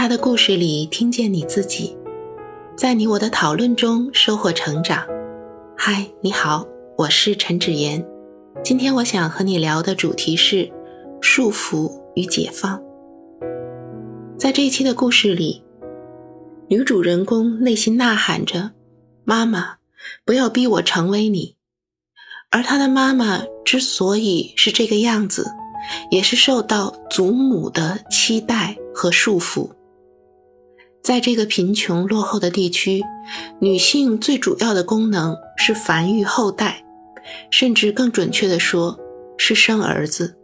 他的故事里听见你自己，在你我的讨论中收获成长。嗨，你好，我是陈芷妍。今天我想和你聊的主题是束缚与解放。在这一期的故事里，女主人公内心呐喊着：“妈妈，不要逼我成为你。”而她的妈妈之所以是这个样子，也是受到祖母的期待和束缚。在这个贫穷落后的地区，女性最主要的功能是繁育后代，甚至更准确的说，是生儿子。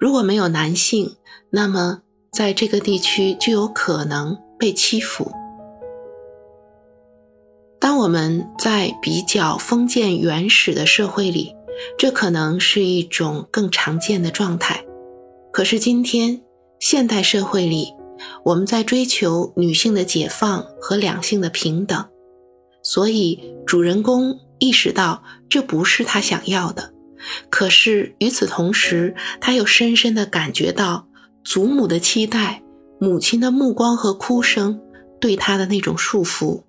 如果没有男性，那么在这个地区就有可能被欺负。当我们在比较封建原始的社会里，这可能是一种更常见的状态。可是今天现代社会里，我们在追求女性的解放和两性的平等，所以主人公意识到这不是他想要的。可是与此同时，他又深深地感觉到祖母的期待、母亲的目光和哭声对他的那种束缚。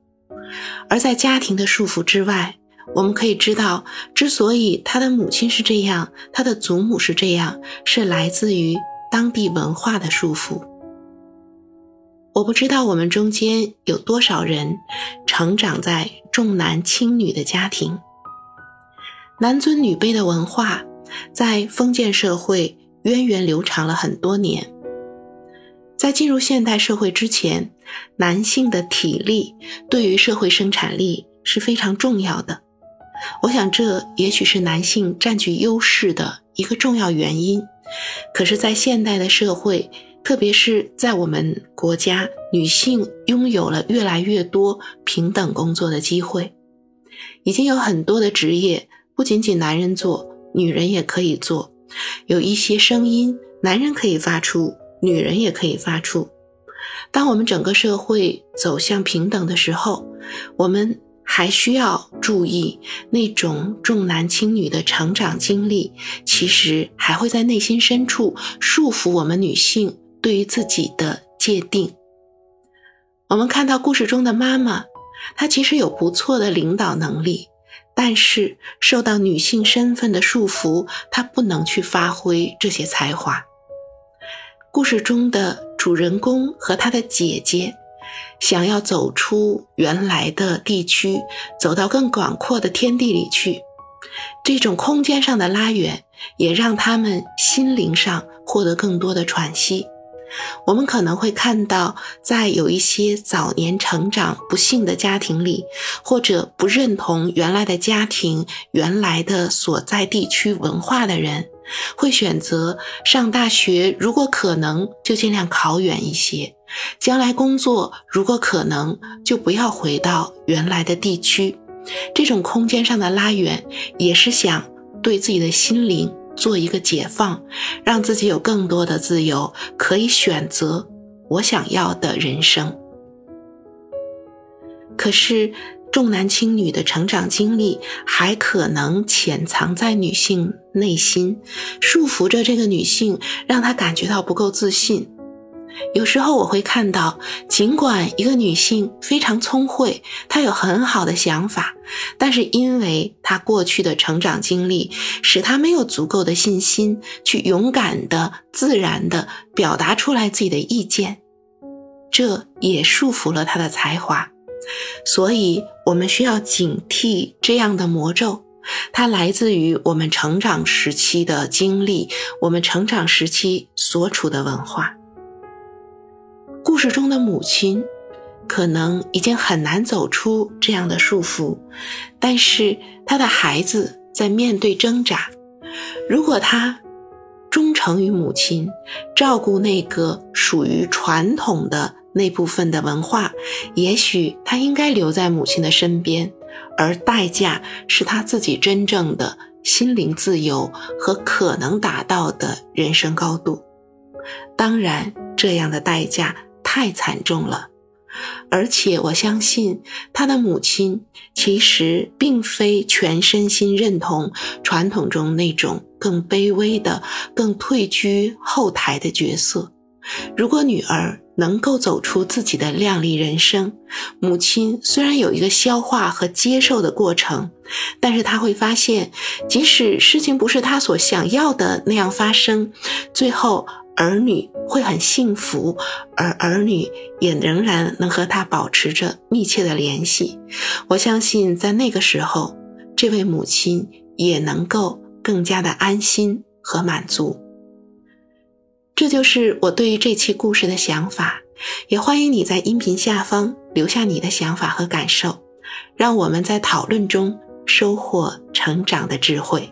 而在家庭的束缚之外，我们可以知道，之所以他的母亲是这样，他的祖母是这样，是来自于当地文化的束缚。我不知道我们中间有多少人成长在重男轻女的家庭，男尊女卑的文化在封建社会源远流长了很多年。在进入现代社会之前，男性的体力对于社会生产力是非常重要的。我想这也许是男性占据优势的一个重要原因。可是，在现代的社会，特别是在我们国家，女性拥有了越来越多平等工作的机会，已经有很多的职业不仅仅男人做，女人也可以做。有一些声音，男人可以发出，女人也可以发出。当我们整个社会走向平等的时候，我们还需要注意那种重男轻女的成长经历，其实还会在内心深处束缚我们女性。对于自己的界定，我们看到故事中的妈妈，她其实有不错的领导能力，但是受到女性身份的束缚，她不能去发挥这些才华。故事中的主人公和他的姐姐，想要走出原来的地区，走到更广阔的天地里去，这种空间上的拉远，也让他们心灵上获得更多的喘息。我们可能会看到，在有一些早年成长不幸的家庭里，或者不认同原来的家庭、原来的所在地区文化的人，会选择上大学，如果可能就尽量考远一些；将来工作，如果可能就不要回到原来的地区。这种空间上的拉远，也是想对自己的心灵。做一个解放，让自己有更多的自由，可以选择我想要的人生。可是重男轻女的成长经历，还可能潜藏在女性内心，束缚着这个女性，让她感觉到不够自信。有时候我会看到，尽管一个女性非常聪慧，她有很好的想法，但是因为她过去的成长经历，使她没有足够的信心去勇敢的、自然的表达出来自己的意见，这也束缚了她的才华。所以，我们需要警惕这样的魔咒，它来自于我们成长时期的经历，我们成长时期所处的文化。故事中的母亲，可能已经很难走出这样的束缚，但是他的孩子在面对挣扎。如果他忠诚于母亲，照顾那个属于传统的那部分的文化，也许他应该留在母亲的身边，而代价是他自己真正的心灵自由和可能达到的人生高度。当然，这样的代价。太惨重了，而且我相信他的母亲其实并非全身心认同传统中那种更卑微的、更退居后台的角色。如果女儿能够走出自己的靓丽人生。母亲虽然有一个消化和接受的过程，但是她会发现，即使事情不是她所想要的那样发生，最后儿女会很幸福，而儿女也仍然能和他保持着密切的联系。我相信，在那个时候，这位母亲也能够更加的安心和满足。这就是我对于这期故事的想法，也欢迎你在音频下方留下你的想法和感受，让我们在讨论中收获成长的智慧。